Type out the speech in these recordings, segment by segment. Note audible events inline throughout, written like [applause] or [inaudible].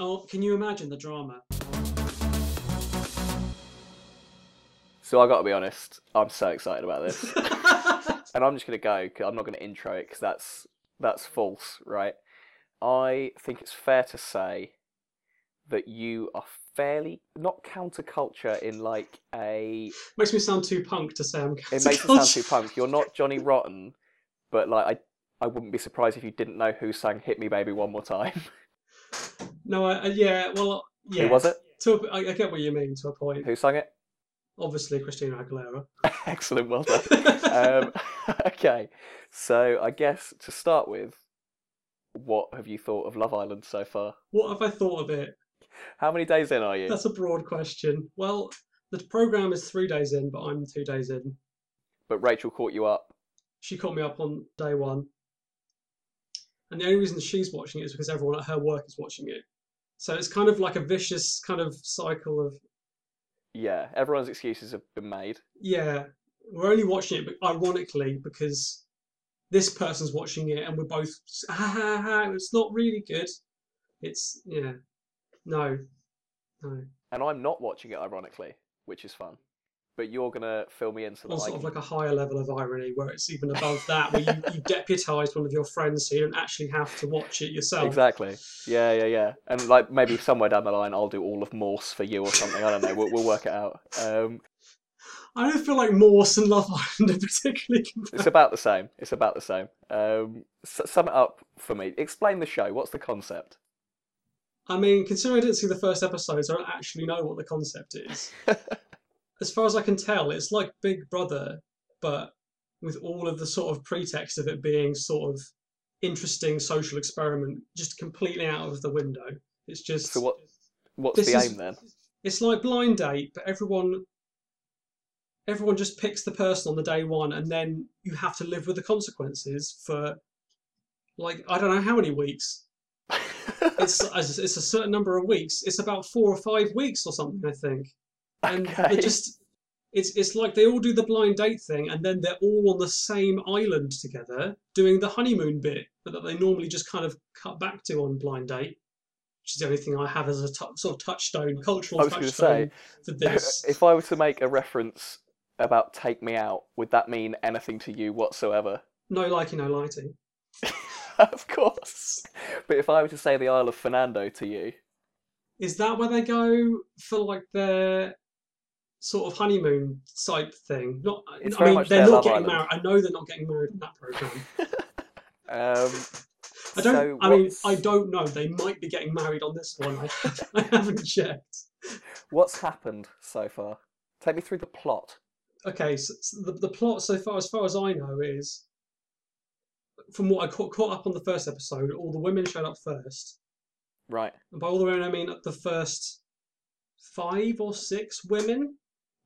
Oh, can you imagine the drama? So I got to be honest, I'm so excited about this, [laughs] and I'm just gonna go. Cause I'm not gonna intro it because that's that's false, right? I think it's fair to say that you are fairly not counterculture in like a. Makes me sound too punk to say I'm. It makes it sound too punk. You're not Johnny Rotten, but like I, I wouldn't be surprised if you didn't know who sang "Hit Me, Baby, One More Time." No, I, yeah, well, yeah. Who was it? To a, I, I get what you mean to a point. Who sang it? Obviously, Christina Aguilera. [laughs] Excellent, well done. [laughs] um, [laughs] okay, so I guess to start with, what have you thought of Love Island so far? what have I thought of it? How many days in are you? That's a broad question. Well, the program is three days in, but I'm two days in. But Rachel caught you up. She caught me up on day one. And the only reason she's watching it is because everyone at her work is watching it. So it's kind of like a vicious kind of cycle of, Yeah, everyone's excuses have been made. yeah, we're only watching it, but ironically, because this person's watching it and we're both, ha ha ha, it's not really good. It's, yeah, no, no. And I'm not watching it, ironically, which is fun. But you're gonna fill me in so sort of like a higher level of irony where it's even above that, where you, you deputise one of your friends so you don't actually have to watch it yourself. Exactly. Yeah, yeah, yeah. And like maybe somewhere down the line, I'll do all of Morse for you or something. I don't know. We'll, we'll work it out. Um, I don't feel like Morse and Love Island are particularly it's about the same. It's about the same. Um, sum it up for me. Explain the show. What's the concept? I mean, considering I didn't see the first episodes, I don't actually know what the concept is. [laughs] as far as I can tell, it's like Big Brother, but with all of the sort of pretext of it being sort of interesting social experiment just completely out of the window. It's just So what? What's the is- aim then? it's like blind date, but everyone everyone just picks the person on the day one, and then you have to live with the consequences for like I don't know how many weeks. [laughs] It's it's a certain number of weeks. It's about four or five weeks or something, I think. And [laughs] Okay. they just it's it's like they all do the blind date thing, and then they're all on the same island together doing the honeymoon bit, but that they normally just kind of cut back to on blind date. Which is the only thing I have as a sort of touchstone, cultural I was touchstone for this. [laughs] if I were to make a reference about "Take Me Out," would that mean anything to you whatsoever? No liking, no lighting. [laughs] of course. But if I were to say the Isle of Fernando to you, Is that where they go for like their sort of honeymoon type thing? Not, It's I mean, they're not getting married. I know they're not getting married in that program. [laughs] um, I don't. so I mean, I don't know. They might be getting married on this one. I, [laughs] I haven't checked. What's happened so far? Take me through the plot. Okay, so, so the, the plot so far, as far as I know, is from what I caught, caught up on the first episode. All the women showed up first, Right. and by all the women I mean the first five or six women.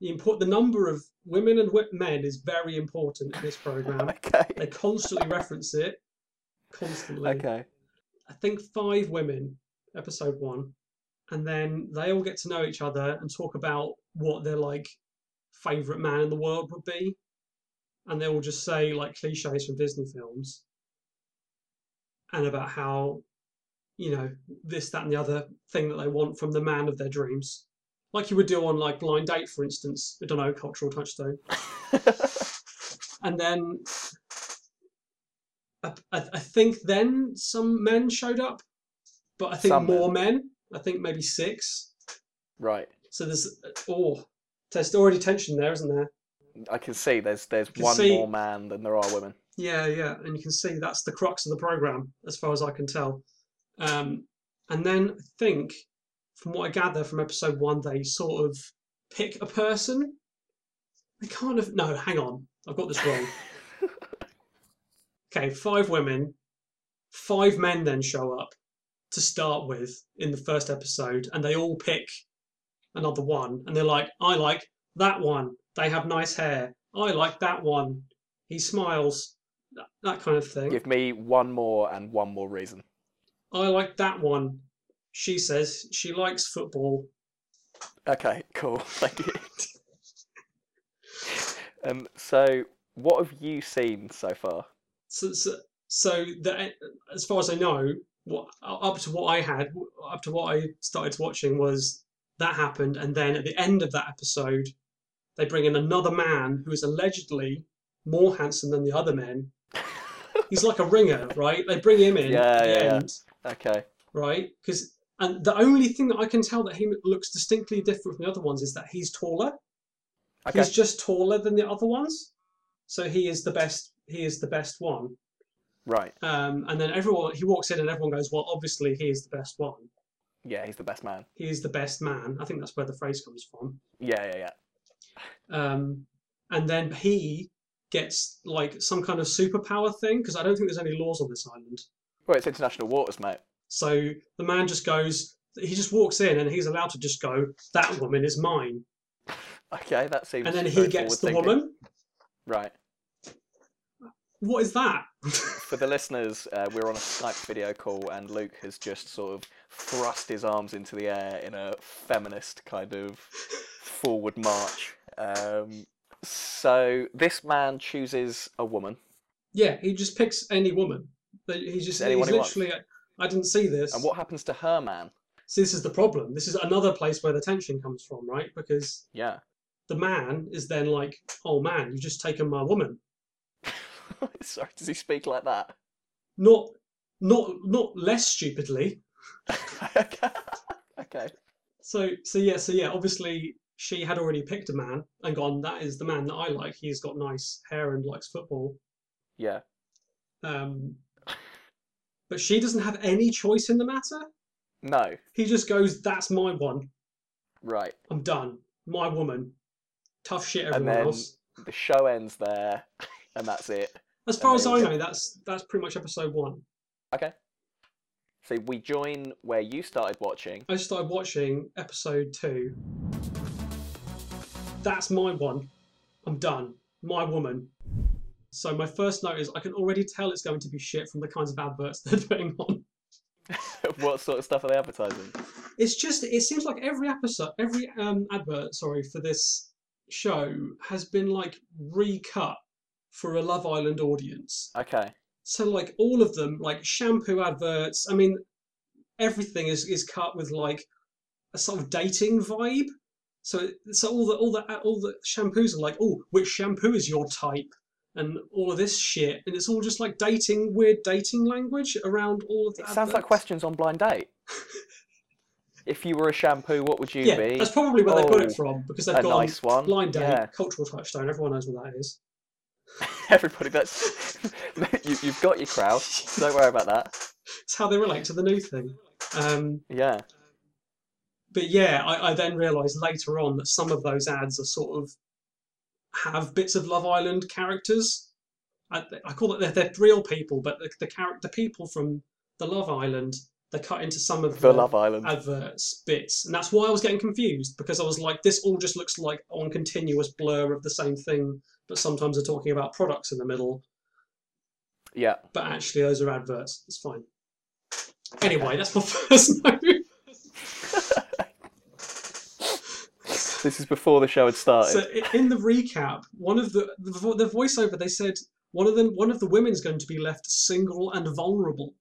The import the number of women and men is very important in this program. [laughs] Okay. They constantly reference it, constantly. Okay. I think five women, episode one, and then they all get to know each other and talk about what their like favorite man in the world would be, and they all just say like cliches from Disney films, and about how, you know, this, that, and the other thing that they want from the man of their dreams, like you would do on like blind date, for instance. I don't know, cultural touchstone [laughs] and then I, I, I think then some men showed up, but I think Some more men. I think maybe six. right. So there's oh, there's already tension there, isn't there? I can see there's there's one see- more man than there are women. Yeah, yeah, and you can see that's the crux of the program, as far as I can tell. Um, and then I think, from what I gather from episode one, they sort of pick a person. They kind of no, hang on, I've got this wrong. [laughs] Okay, five women, five men then show up to start with in the first episode, and they all pick another one, and they're like, I like that one. They have nice hair. I like that one. He smiles. That, that kind of thing. Give me one more and one more reason. I like that one. She says she likes football. Okay, cool. [laughs] Thank you. um, so what have you seen so far? So, so, so the, as far as I know, what up to what I had, up to what I started watching was that happened, and then at the end of that episode, they bring in another man who is allegedly more handsome than the other men. [laughs] He's like a ringer, right? They bring him in Yeah, yeah, yeah. Okay. right? Because and the only thing that I can tell that he looks distinctly different from the other ones is that he's taller. Okay. He's just taller than the other ones, so he is the best. He is the best one. Right. Um, and then everyone he walks in and everyone goes, well, obviously he is the best one. Yeah, he's the best man. He is the best man. I think that's where the phrase comes from. Yeah, yeah, yeah. Um, and then he gets like some kind of superpower thing because I don't think there's any laws on this island. Well, it's international waters, mate. So the man just goes. He just walks in and he's allowed to just go. That woman is mine. Okay, that seems. And then he gets the forward-thinking. woman. Right. What is that? [laughs] For the listeners, uh, we're on a Skype video call, and Luke has just sort of thrust his arms into the air in a feminist kind of forward march. Um, so this man chooses a woman, yeah, he just picks any woman. He just Anyone he's he wants. literally. I didn't see this. and what happens to her man? See, this is the problem. This is another place where the tension comes from, right? Because Yeah. the man is then like, "Oh man, you've just taken my woman." [laughs] Sorry, does he speak like that? Not, not, not less stupidly. okay. [laughs] okay. So, so yeah, so yeah. Obviously, she had already picked a man and gone. That is the man that I like. He's got nice hair and likes football. Yeah. Um, but she doesn't have any choice in the matter. No. He just goes, "That's my one. Right. I'm done. My woman. Tough shit, everyone And then- else." The show ends there, [laughs] and that's it. As far as I know, that's that's pretty much episode one. Okay. So we join where you started watching. I started watching episode two. That's my one. I'm done. My woman. So my first note is I can already tell it's going to be shit from the kinds of adverts [laughs] they're putting on. [laughs] what sort of stuff are they advertising? It's just it seems like every episode, every um advert, sorry, for this show has been like recut for a Love Island audience. Okay. So like all of them, like shampoo adverts. I mean, everything is is cut with like a sort of dating vibe. So so all the all the all the shampoos are like, oh, which shampoo is your type, and all of this shit, and it's all just like dating weird dating language around all of the. It sounds like questions on blind date. [laughs] if you were a shampoo, what would you Yeah, be? that's probably where they got Oh, it from because they've a got nice one. blind date, Yeah. cultural touchstone. Everyone knows what that is. [laughs] Everybody, that's [laughs] you, you've got your crowd. Don't worry about that. It's how they relate to the new thing. Um, Yeah. but yeah, I, I then realised later on that some of those ads are sort of have bits of Love Island characters. I, I call it they're, they're real people, but the the character people from the Love Island they cut into some of For the Love Island. adverts bits, and that's why I was getting confused because I was like, this all just looks like one continuous blur of the same thing, but sometimes they're talking about products in the middle, Yeah. but actually those are adverts. It's fine. Anyway, that's my [laughs] first note. This is before the show had started. So in the recap, one of the the, voiceover they said one of them one of the women's going to be left single and vulnerable.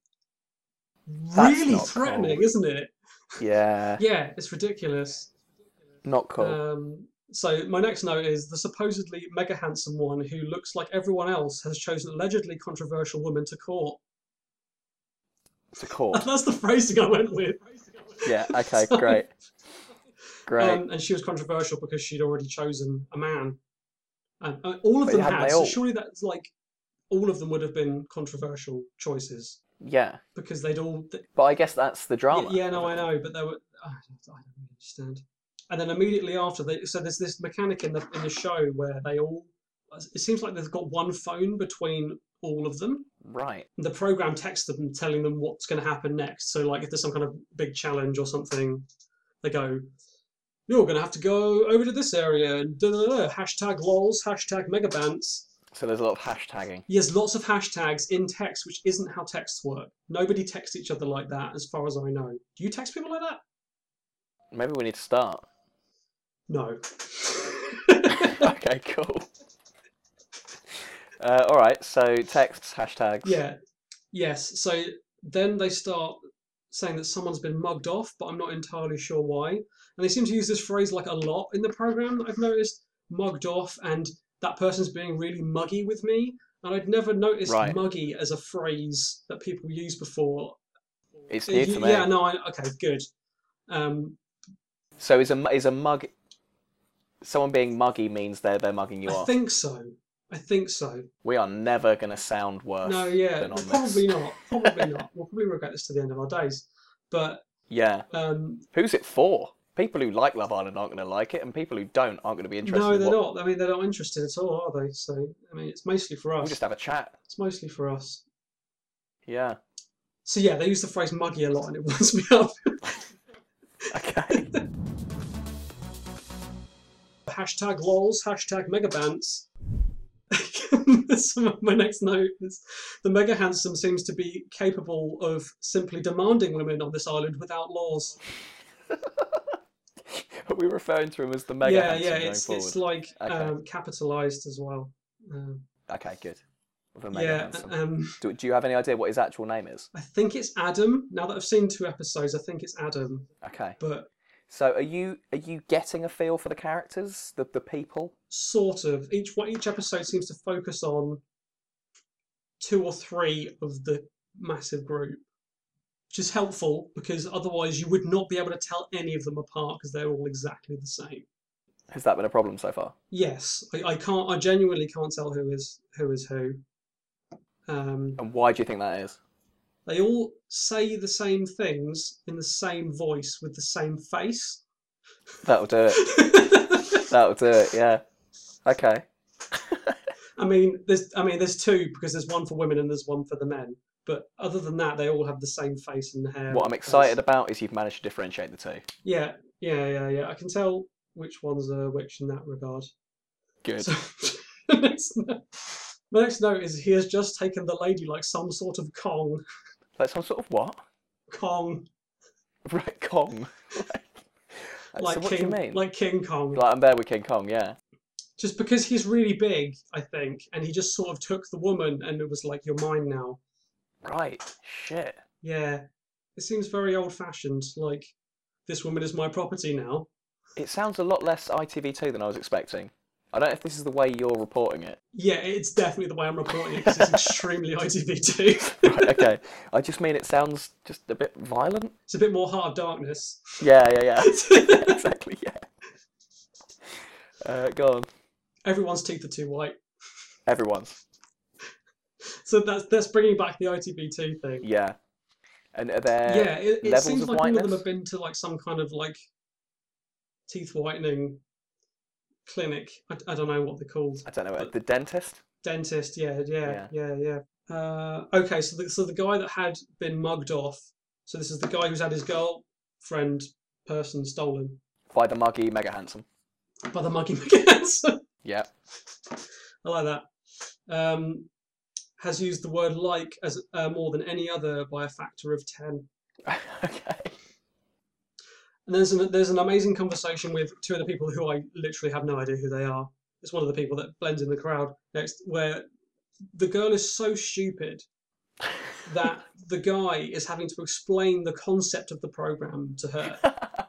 That's really threatening, cool. isn't it? yeah. [laughs] Yeah, it's ridiculous. Not cool. Um, so my next note is the supposedly mega handsome one who looks like everyone else has chosen allegedly controversial woman to court. a court. [laughs] That's the phrasing I went with. Yeah. Okay. [laughs] So- Great. Great. Um, and she was controversial because she'd already chosen a man. And uh, all of But them had. So all? surely that's like all of them would have been controversial choices yeah. because they'd all. But I guess that's the drama. Yeah, no, I know, but there were. I don't, I don't understand. And then immediately after, they, so there's this mechanic in the in the show where they all. It seems like they've got one phone between all of them. Right. The program texts them telling them what's going to happen next. So, like, if there's some kind of big challenge or something, they go, "You're going to have to go over to this area and da da da." Hashtag lols. Hashtag megabants. So there's a lot of hashtagging. Yes, lots of hashtags in text, which isn't how texts work. Nobody texts each other like that, as far as I know. Do you text people like that? Maybe we need to start. No. [laughs] okay. Cool. Uh, all right. So texts, hashtags. yeah. Yes. So then they start saying that someone's been mugged off, but I'm not entirely sure why. And they seem to use this phrase like a lot in the program that I've noticed mugged off and that person's being really muggy with me. And I'd never noticed Right. muggy as a phrase that people use before. It's new to me. Yeah, no, I, okay, good. Um, So is a is a mug? Someone being muggy means they're they're mugging you I off. I think so. I think so. We are never going to sound worse. No, yeah, than on probably this. not. Probably not. We'll probably regret this to the end of our days. But Yeah. um, Who's it for? People who like Love Island aren't going to like it, and people who don't aren't going to be interested. no, they're what- not. I mean, they're not interested at all, are they? So, I mean, it's mostly for us. We'll just have a chat. It's mostly for us. Yeah. So yeah, they use the phrase "muggy" a lot, and it [laughs] winds me up. [laughs] Okay. [laughs] hashtag lols, hashtag megabants. [laughs] Some of my next note is the mega handsome seems to be capable of simply demanding women on this island without laws. Are [laughs] we referring to him as the mega yeah, handsome yeah, it's it's like Okay. um, capitalized as well. Um, Okay, good. With a mega yeah, um, Do, do you have any idea what his actual name is? I think it's Adam. Now that I've seen two episodes, I think it's Adam. Okay. But So are you are you getting a feel for the characters, the the people? sort of each what each episode seems to focus on two or three of the massive group which is helpful because otherwise you would not be able to tell any of them apart because they're all exactly the same Has that been a problem so far? yes i, I can't i genuinely can't tell who is who is who um, And why do you think that is? They all say the same things in the same voice with the same face That'll do it. [laughs] That'll do it. Yeah. Okay. I mean, there's I mean, there's two because there's one for women and there's one for the men. But other than that, they all have the same face and hair. What I'm excited about is you've managed to differentiate the two. Yeah, yeah, yeah, yeah. I can tell which ones are which in that regard. Good. So, [laughs] the next note, the next note is he has just taken the lady like some sort of Kong. [laughs] Like some sort of what? Kong, [laughs] Right, Kong. [laughs] Right. like so what King, do you mean? like King Kong. Like, I'm there with King Kong, yeah. just because he's really big, I think, and he just sort of took the woman and it was like, "You're mine now." Right. Shit. Yeah, it seems very old-fashioned. Like, this woman is my property now. It sounds a lot less ITV2 than I was expecting. I don't know if this is the way you're reporting it. Yeah, it's definitely the way I'm reporting it because it's extremely [laughs] ITV2. Right, [laughs] okay. I just mean it sounds just a bit violent. It's a bit more Heart of Darkness. Yeah, yeah, yeah. [laughs] exactly, yeah. Uh, go on. Everyone's teeth are too white. Everyone's. So that's that's bringing back the ITV2 thing. Yeah. And are there yeah, it, it seems like all of them have been to like some kind of like teeth whitening clinic. I, I don't know what they're called. I don't know, the dentist? Dentist. Yeah, yeah, yeah, yeah. Uh, okay, so the, so the guy that had been mugged off. So this is the guy who's had his girlfriend person stolen By the muggy mega handsome. by the muggy [laughs] McGann. Yeah. I like that. Um, has used the word like as uh, more than any other by a factor of ten. [laughs] okay. And there's an there's an amazing conversation with two of the people who I literally have no idea who they are. It's one of the people that blends in the crowd next, where the girl is so stupid [laughs] that the guy is having to explain the concept of the program to her. [laughs]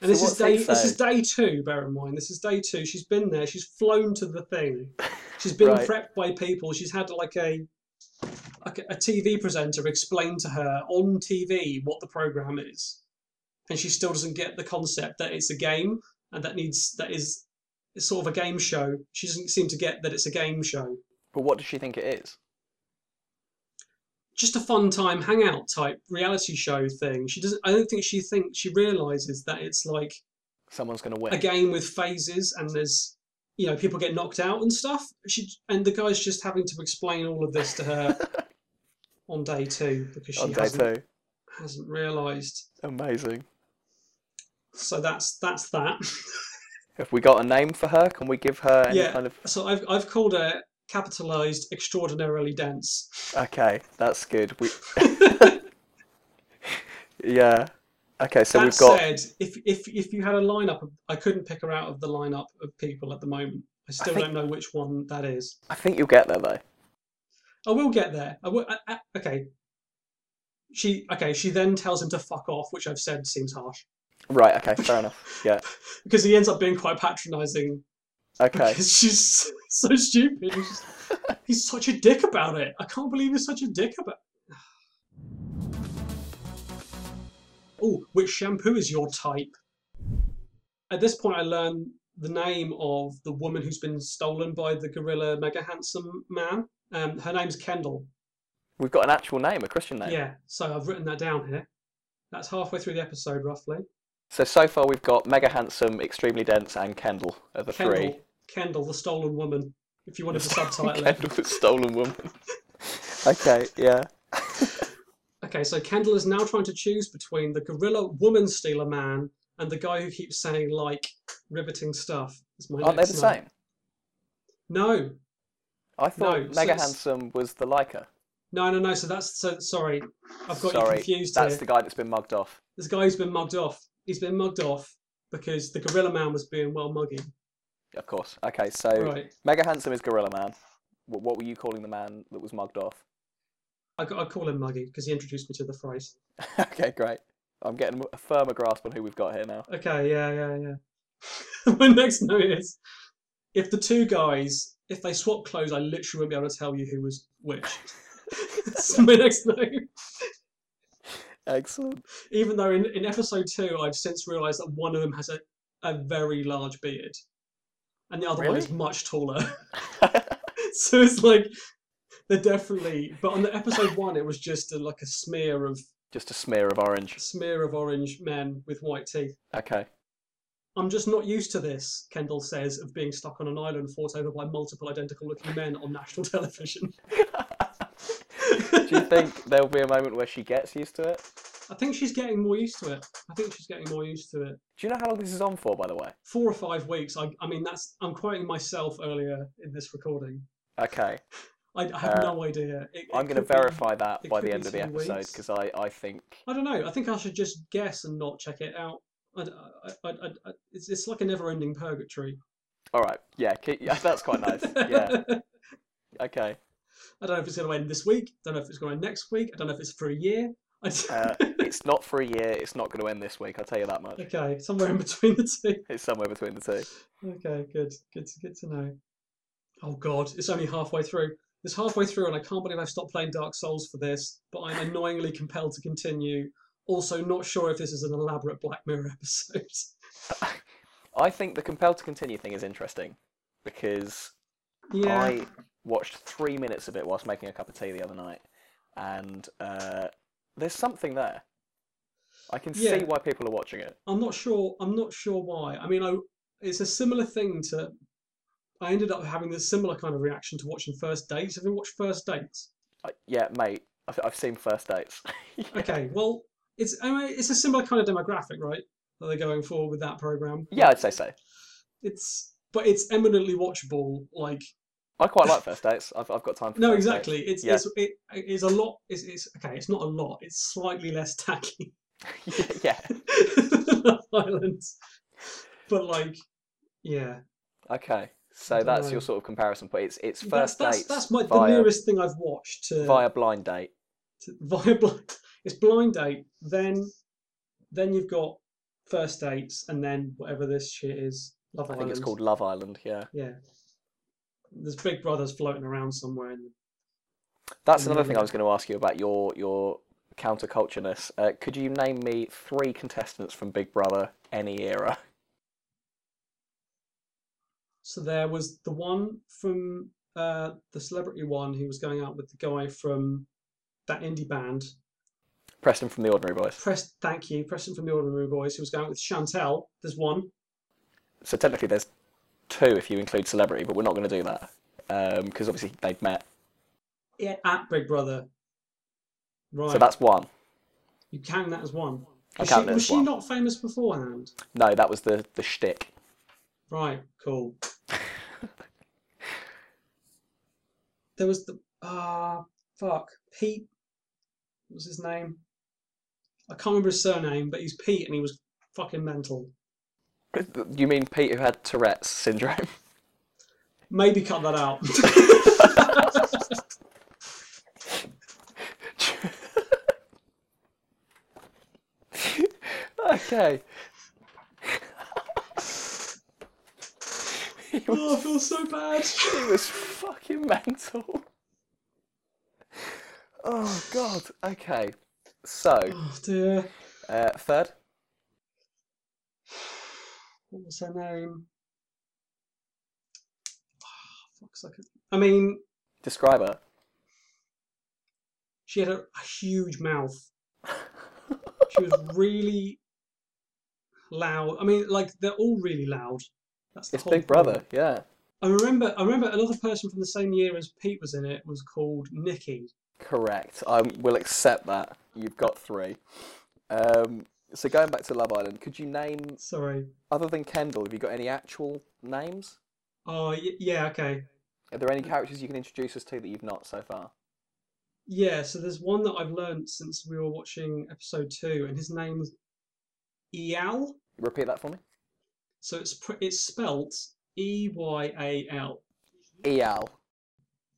And this So is day this is day two. Bear in mind, this is day two. She's been there. She's flown to the thing. [laughs] She's been Right. prepped by people. She's had like a like a TV presenter explain to her on TV what the program is, and she still doesn't get the concept that it's a game and that needs that is it's sort of a game show. She doesn't seem to get that it's a game show. But what does she think it is? Just a fun time hangout type reality show thing. She doesn't. I don't think she thinks she realizes that it's like Someone's going to win. a game with phases and there's you know people get knocked out and stuff she and the guy's just having to explain all of this to her [laughs] on day two because she hasn't, two. hasn't realized Amazing. So that's that's that Have we got a name for her? Can we give her any Yeah. kind of. so i've i've called her capitalized extraordinarily dense Okay, that's good. We... [laughs] yeah. Okay, so that we've got. said if if if you had a lineup of, i couldn't pick her out of the lineup of people at the moment i still think- don't know which one that is I think you'll get there though. i will get there I will, I, I, okay she okay. She then tells him to fuck off, which I've said seems harsh Right. Okay. Fair enough. Yeah. [laughs] because he ends up being quite patronising Okay. because she's [laughs] so stupid. He's, [laughs] he's such a dick about it. I can't believe he's such a dick about. [sighs] Oh, which shampoo is your type? At this point, I learn the name of the woman who's been stolen by the gorilla mega handsome man. Um, her name's Kendall. We've got an actual name, a Christian name. Yeah, so I've written that down here. That's halfway through the episode, roughly. So so far we've got mega handsome, extremely dense, and Kendall are the Kendall, three. Kendall, the stolen woman. If you wanted to [laughs] subtitle it. Kendall, the stolen woman. [laughs] okay. Yeah. [laughs] Okay, so Kendall is now trying to choose between the gorilla woman stealer man and the guy who keeps saying like riveting stuff. Is my Aren't they the note. same? No, I thought No, mega it's- handsome was the liker. no, no, no. So that's so sorry. I've got Sorry, you confused that's here. the guy that's been mugged off. This guy who's been mugged off. He's been mugged off because the gorilla man was being well muggy. Of course. Okay, so Right. mega handsome is Gorilla Man. What, what were you calling the man that was mugged off? I, I call him muggy because he introduced me to the phrase. [laughs] okay, great. I'm getting a firmer grasp on who we've got here now. Okay, yeah, yeah, yeah. [laughs] My next note is if the two guys, if they swap clothes, I literally won't be able to tell you who was which. [laughs] That's my next note. Excellent. Even though in, in episode two, I've since realised that one of them has a, a very large beard and the other one is much taller. [laughs] [laughs] so it's like they're definitely. But on the episode one, it was just a, like a smear of Just a smear of orange. smear of orange men with white teeth. Okay. I'm just not used to this, Kendall says, of being stuck on an island fought over by multiple identical looking men on national [laughs] television. Do you think there'll be a moment where she gets used to it? I think she's getting more used to it. I think she's getting more used to it. Do you know how long this is on for, by the way? Four or five weeks. I, I mean, that's. I'm quoting myself earlier in this recording. Okay. I, I have Uh, no idea. It- I'm going to could be- verify that by the end of the episode because I, I think. I don't know. I think I should just guess and not check it out. I, I, I, it's, it's like a never-ending purgatory. All right. Yeah, [laughs] that's quite nice. Yeah. [laughs] Okay. I don't know if it's going to end this week. I Don't know if it's going to end next week. I don't know if it's for a year. [laughs] Uh, it's not for a year. It's not going to end this week. I'll tell you that much. okay, somewhere in between the two. [laughs] It's somewhere between the two. Okay, good, good, to, good to know. Oh God, it's only halfway through. It's halfway through, and I can't believe I've stopped playing Dark Souls for this. But I'm annoyingly compelled to continue. Also, not sure if this is an elaborate Black Mirror [laughs] episode. I think the compelled to continue thing is interesting because yeah, I watched three minutes of it whilst making a cup of tea the other night, and uh, there's something there. I can Yeah. see why people are watching it. I'm not sure. I'm not sure why. I mean, I, it's a similar thing to. I ended up having this similar kind of reaction to watching First Dates. Have you watched First Dates? I, yeah, mate, I've, I've seen first dates. [laughs] Okay, well, it's I mean, it's a similar kind of demographic, right? That they're going for with that program. yeah, I'd say so. It's but it's eminently watchable. Like I quite like first dates. I've, I've got time for no, exactly. dates. It's Yeah. it's it's a lot. It's, it's okay. It's not a lot. It's slightly less tacky [laughs] [laughs] yeah. Island, but like, yeah. Okay. So that's know. your sort of comparison point. It's it's first that's dates that's that's my the nearest thing I've watched to via blind date. to, [laughs] via blind. It's blind date. Then then you've got first dates, and then whatever this shit is. Love island. I Island. think it's called Love Island. Yeah. Yeah. There's Big Brothers floating around somewhere. In That's And another thing I was going to ask you about your your countercultureness. Uh, could you name me three contestants from Big Brother any era? So there was the one from uh, the celebrity one who was going out with the guy from that indie band. Preston from The Ordinary Boys. Press, thank you, Preston from the Ordinary Boys, who was going out with Chantelle. There's one. So technically, there's two if you include celebrity, but we're not going to do that because obviously they've met. Yeah, at Big Brother. Right. So that's one. you count that as one. I Was, count she, it was as she one. not famous beforehand? No, that was the the shtick. Right, cool. [laughs] There was the ah fuck Pete. What was his name? I can't remember his surname, but he's Pete, and he was fucking mental. You mean Pete who had Tourette's syndrome? Maybe cut that out. [laughs] okay. was, [laughs] oh, I feel so bad. He was fucking mental. Oh god. Okay. So. Oh dear. Uh, third. What was her name? Oh. I mean, Describe her. she had a, a huge mouth. [laughs] She was really loud. I mean, like they're all really loud. That's the It's Big. Brother. Yeah. I remember. I remember another person from the same year as Pete was in it was called Nikki. Correct. I will accept that. You've got three. Um, so going back to Love Island, could you name Sorry. other than Kendall? Have you got any actual names? Oh y- yeah. Okay. Are there any characters you can introduce us to that you've not so far? Yeah. So there's one that I've learned since we were watching episode two, and his name's Eyal. Repeat that for me. So it's pr- it's spelt E Y A L. Eyal.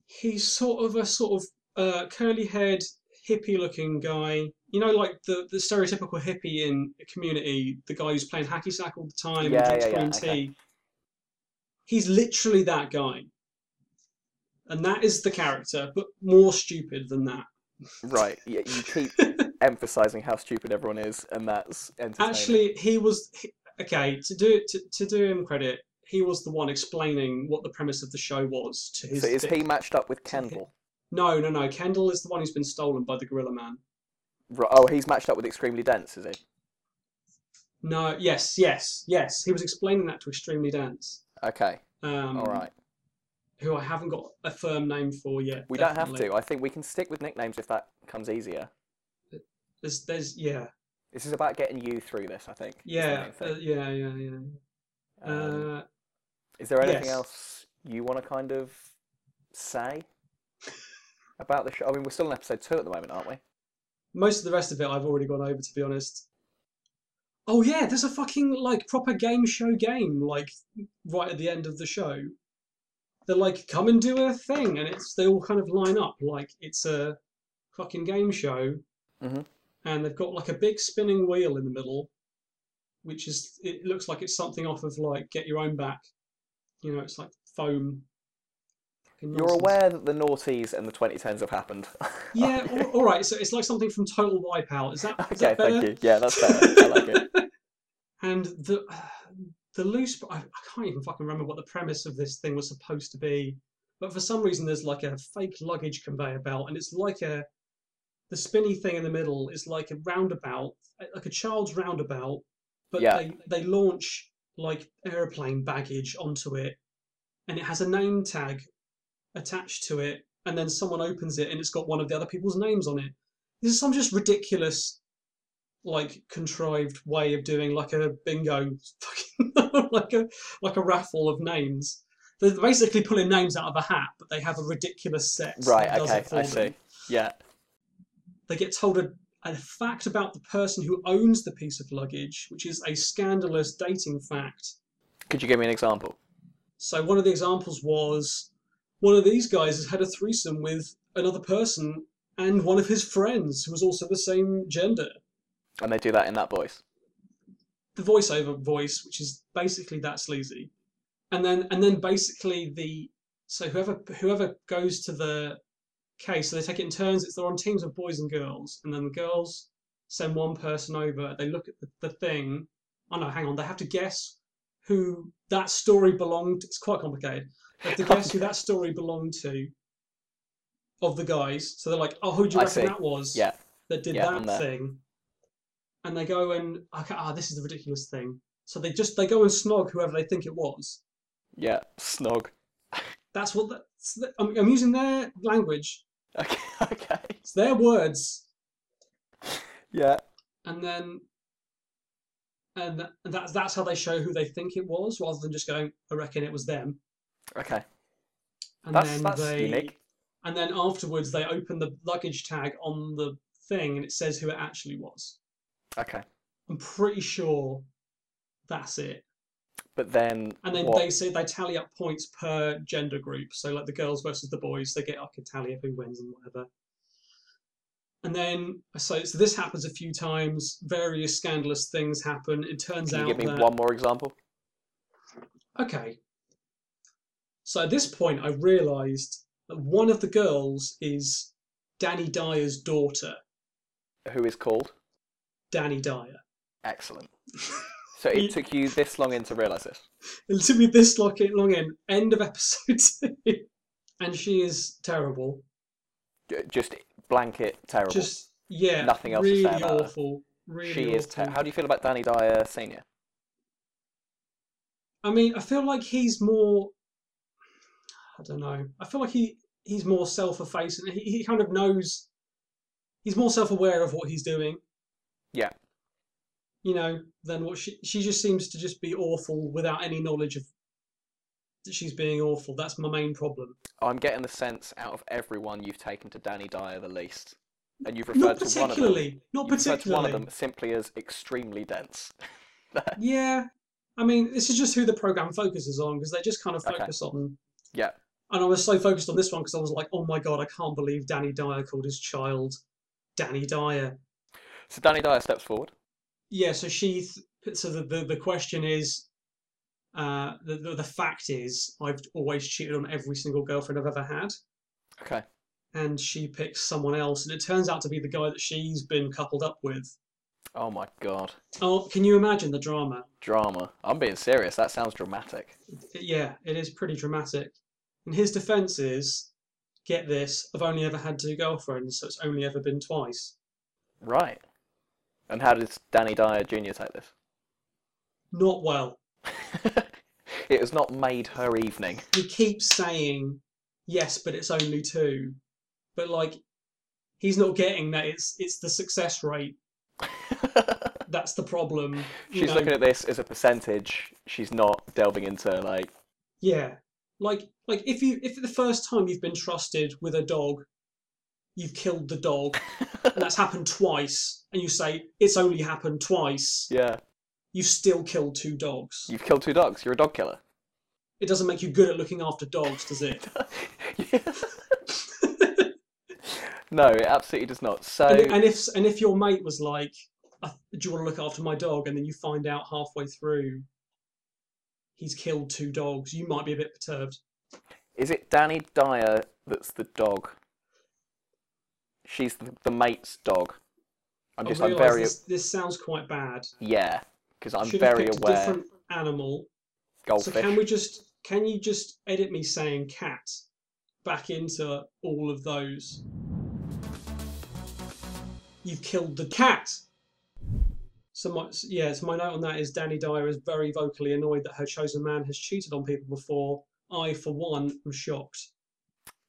He's sort of a sort of uh, curly-haired, hippie-looking guy. You know, like the, the stereotypical hippie in a community, the guy who's playing hacky sack all the time, Yeah, and drinks yeah, yeah, green okay. tea. He's literally that guy, and that is the character, but more stupid than that. Right. Yeah, you keep [laughs] emphasizing how stupid everyone is, and that's. Actually, he was he- okay. To do to, to do him credit, he was the one explaining what the premise of the show was to his. so is dick. he matched up with Kendall? No, no, no. Kendall is the one who's been stolen by the Gorilla Man. Oh, he's matched up with Extremely Dense, is he? No, yes, yes, yes. He was explaining that to Extremely Dense. Okay. Um, All right. Who I haven't got a firm name for yet. We don't have to. I think we can stick with nicknames if that comes easier. There's, there's, yeah, This is about getting you through this, I think. yeah, uh, yeah, yeah, yeah. Um, Uh, is there anything yes. else you want to kind of say about the show? I mean, we're still in episode two at the moment, aren't we? Most of the rest of it I've already gone over, to be honest. Oh yeah, there's a fucking like proper game show game like right at the end of the show. They're like, come and do a thing, and it's they all kind of line up like it's a fucking game show, Mhm. and they've got like a big spinning wheel in the middle, which is it looks like it's something off of like Get Your Own Back. You know, it's like foam. You're aware that the noughties and the 2010s have happened. Yeah, [laughs] all, all right. So it's like something from Total Wipeout. Is that is okay, that thank you. Yeah, that's better. I like it. [laughs] And the [sighs] the loose, I, I can't even fucking remember what the premise of this thing was supposed to be, but for some reason there's like a fake luggage conveyor belt, and it's like a the spinny thing in the middle is like a roundabout, like a child's roundabout, but Yeah. they they launch like airplane baggage onto it, and it has a name tag attached to it, and then someone opens it and it's got one of the other people's names on it. This is some just ridiculous, like contrived way of doing like a bingo, [laughs] fucking like a like a raffle of names. They're basically pulling names out of a hat, but they have a ridiculous set. Right, that does okay, I them. see. Yeah. They get told a, a fact about the person who owns the piece of luggage, which is a scandalous dating fact. Could you give me an example? So one of the examples was one of these guys has had a threesome with another person and one of his friends who was also the same gender. And they do that in that voice. The voiceover voice, which is basically that sleazy, and then and then basically the so whoever whoever goes to the case, so they take it in turns. It's they're on teams of boys and girls, and then the girls send one person over. They look at the, the thing. Oh no, hang on. They have to guess who that story belonged. It's quite complicated. Have to guess who that story belonged to. Of the guys, so they're like, "Oh, who do you I reckon see. that was?" Yeah. that did Yeah, that thing, and they go and ah, this is a ridiculous thing. So they just they go and snog whoever they think it was. Yeah. Snog. [laughs] That's what that's, I'm, I'm using their language. Okay. [laughs] Okay. It's their words, Yeah. and then and and that's that's how they show who they think it was, rather than just going, I reckon it was them. Okay. And That's then that's they unique. and then afterwards they open the luggage tag on the thing, and it says who it actually was. Okay. I'm pretty sure that's it. But then And then what? they say they tally up points per gender group. So like the girls versus the boys, they get like a tally of who wins and whatever. and then so, so this happens a few times. Various scandalous things happen. It turns Can out give me that one more example? okay. So at this point, I realised that one of the girls is Danny Dyer's daughter. Who is called? Dani Dyer. Excellent. [laughs] So it took you this long in to realise this. It took me this long, long in. End of episode two. [laughs] and she is terrible. J- Just blanket terrible. Just yeah, Nothing else to really say about her. awful. Really she awful. is. Ter- How do you feel about Danny Dyer Senior? I mean, I feel like he's more. I don't know. I feel like he he's more self-effacing. He he kind of knows. He's more self-aware of what he's doing. Yeah. You know, than what she she just seems to just be awful without any knowledge of that she's being awful. That's my main problem. I'm getting the sense out of everyone you've taken to Dani Dyer the least, and you've referred to one of them. particularly. Not You've one of them simply as extremely dense. [laughs] Yeah. I mean, this is just who the program focuses on because they just kind of Okay. focus on. Yeah. And I was so focused on this one because I was like, oh my god, I can't believe Danny Dyer called his child Dani Dyer. So Dani Dyer steps forward. Yeah, so she. Th- so the, the, the question is. Uh, the, the the fact is, I've always cheated on every single girlfriend I've ever had, Okay. and she picks someone else, and it turns out to be the guy that she's been coupled up with. Oh my god. Oh, can you imagine the drama? Drama. I'm being serious. That sounds dramatic. yeah, it is pretty dramatic. And his defense is, get this, I've only ever had two girlfriends, so it's only ever been twice. Right. And how does Dani Dyer Jr. take this? Not well. [laughs] it has not made her evening. He keeps saying, yes, but it's only two. But like, he's not getting that it's it's the success rate. [laughs] That's the problem. She's know? looking at this as a percentage. She's not delving into like Yeah, like like if you if the first time you've been trusted with a dog, you've killed the dog, [laughs] and that's happened twice, and you say it's only happened twice. Yeah. you've still killed two dogs. You've killed two dogs. You're a dog killer. It doesn't make you good at looking after dogs, does it? [laughs] No, it absolutely does not. So and, and if and if your mate was like, "Do you want to look after my dog?" and then you find out halfway through he's killed two dogs, you might be a bit perturbed. is it Dani Dyer that's the dog? She's the, the mate's dog. I'm I just I'm very this, this sounds quite bad. yeah because I'm Should have very picked a different animal. Goldfish. So can we just can you just edit me saying cat back into all of those? You've killed the cat. So my yeah, so my note on that is Dani Dyer is very vocally annoyed that her chosen man has cheated on people before. I, for one, am shocked.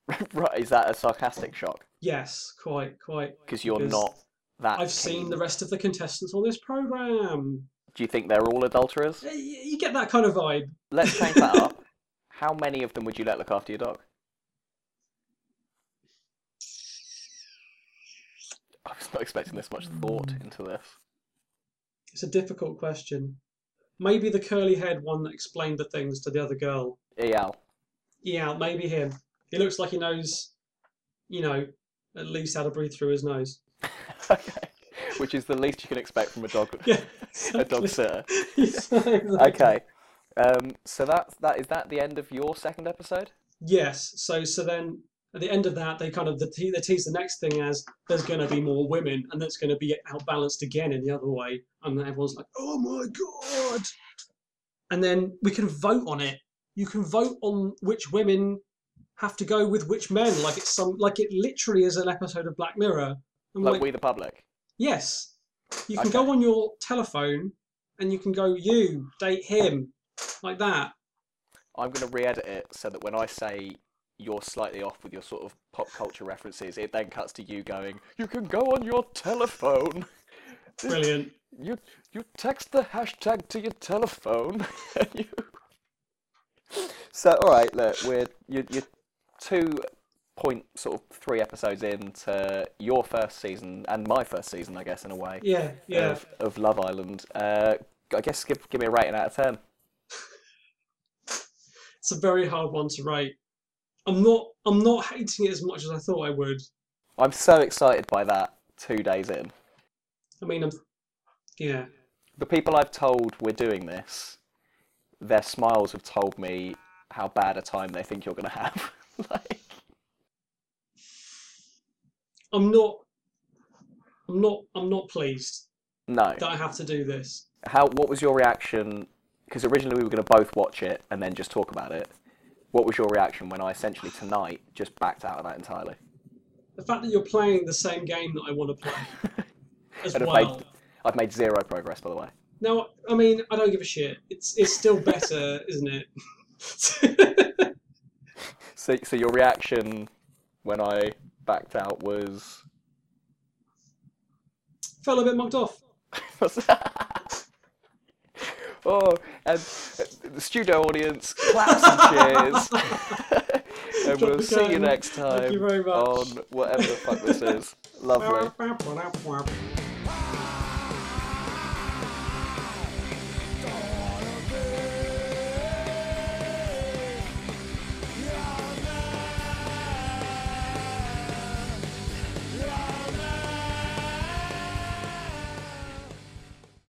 [laughs] right? Is that a sarcastic shock? Yes, quite, quite. Because you're not that. I've seen the rest of the contestants on this program. Do you think they're all adulterers? You get that kind of vibe. Let's change that up. [laughs] How many of them would you let look after your dog? I was not expecting this much thought hmm. into this. It's a difficult question. Maybe the curly haired one that explained the things to the other girl. Eyal. Yeah, maybe him. He looks like he knows, you know, at least how to breathe through his nose. [laughs] okay. Which is the least you can expect from a dog [laughs] Yeah, a dog sitter. [laughs] exactly. Okay. Um, so that that is that the end of your second episode? Yes. So so then at the end of that, they kind of the te- they tease the next thing as there's going to be more women, and that's going to be outbalanced again in the other way, and everyone's like, "Oh my god!" And then we can vote on it. You can vote on which women have to go with which men, like it's some like it literally is an episode of Black Mirror. I'm Like, like, we the public. yes, you can Okay. go on your telephone and you can go, you date him, like that. I'm going to re-edit it so that when I say you're slightly off with your sort of pop culture references, it then cuts to you going, "You can go on your telephone." [laughs] Brilliant. You you text the hashtag to your telephone. [laughs] you... So all right, look, we're you you're two point sort of three episodes into your first season and my first season, I guess, in a way Yeah, yeah. of, of Love Island. Uh, I guess give give me a rating out of ten. It's a very hard one to rate. I'm not I'm not hating it as much as I thought I would. I'm so excited by that two days in. I mean, I'm, yeah. The people I've told we're doing this, their smiles have told me how bad a time they think you're going to have. [laughs] like, I'm not. I'm not. I'm not pleased no. that I have to do this. How? What was your reaction? Because originally we were going to both watch it and then just talk about it. What was your reaction when I essentially tonight just backed out of that entirely? The fact that you're playing the same game that I want to play [laughs] as And I've well. made, I've made zero progress, by the way. No, I mean, I don't give a shit. It's it's still better, [laughs] isn't it? [laughs] So, so your reaction when I backed out was Felt a bit mugged off. Oh, and uh, the studio audience [laughs] claps and cheers. [laughs] and Drop we'll see you next time you on whatever the fuck this is. [laughs] Lovely.